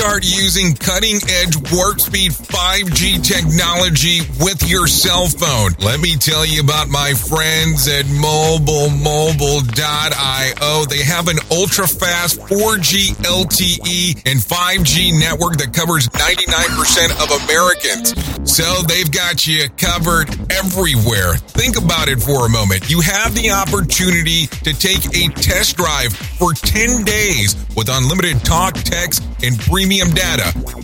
start using cutting edge warp speed 5G technology with your cell phone. Let me tell you about my friends at mobile mobilemobile.io. They have an ultra fast 4G LTE and 5G network that covers 99% of Americans. So they've got you covered everywhere. Think about it for a moment. You have the opportunity to take a test drive for 10 days with unlimited talk, text, and premium data.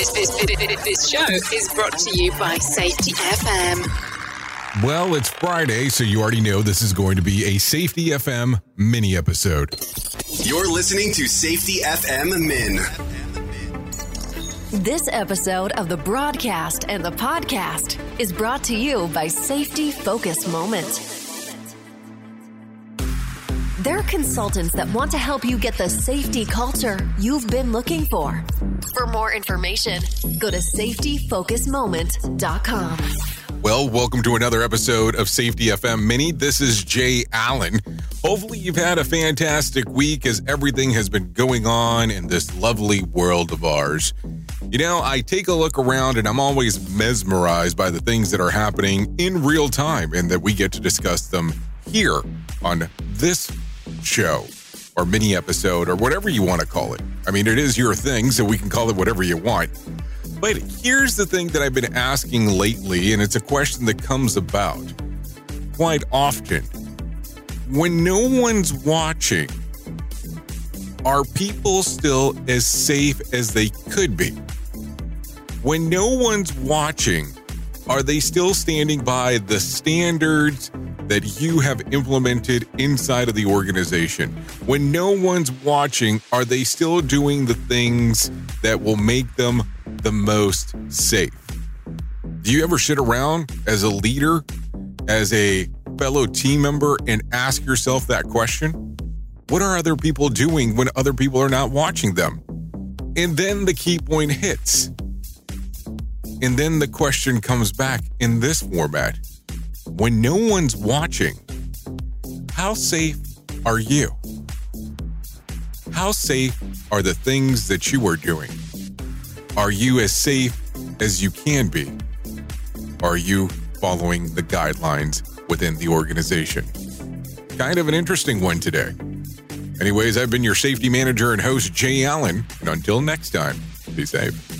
This, this, this, this show is brought to you by Safety FM. Well, it's Friday, so you already know this is going to be a Safety FM mini episode. You're listening to Safety FM Min. This episode of the broadcast and the podcast is brought to you by Safety Focus Moment. They're consultants that want to help you get the safety culture you've been looking for. For more information, go to safetyfocusmoment.com. Well, welcome to another episode of Safety FM Mini. This is Jay Allen. Hopefully, you've had a fantastic week as everything has been going on in this lovely world of ours. You know, I take a look around and I'm always mesmerized by the things that are happening in real time and that we get to discuss them here on this show or mini episode or whatever you want to call it. I mean, it is your thing, so we can call it whatever you want. But here's the thing that I've been asking lately, and it's a question that comes about quite often. When no one's watching, are people still as safe as they could be? When no one's watching, are they still standing by the standards that you have implemented inside of the organization? When no one's watching, are they still doing the things that will make them the most safe? Do you ever sit around as a leader, as a fellow team member, and ask yourself that question? What are other people doing when other people are not watching them? And then the key point hits. And then the question comes back in this format When no one's watching, how safe are you? How safe are the things that you are doing? Are you as safe as you can be? Are you following the guidelines within the organization? Kind of an interesting one today. Anyways, I've been your safety manager and host, Jay Allen. And until next time, be safe.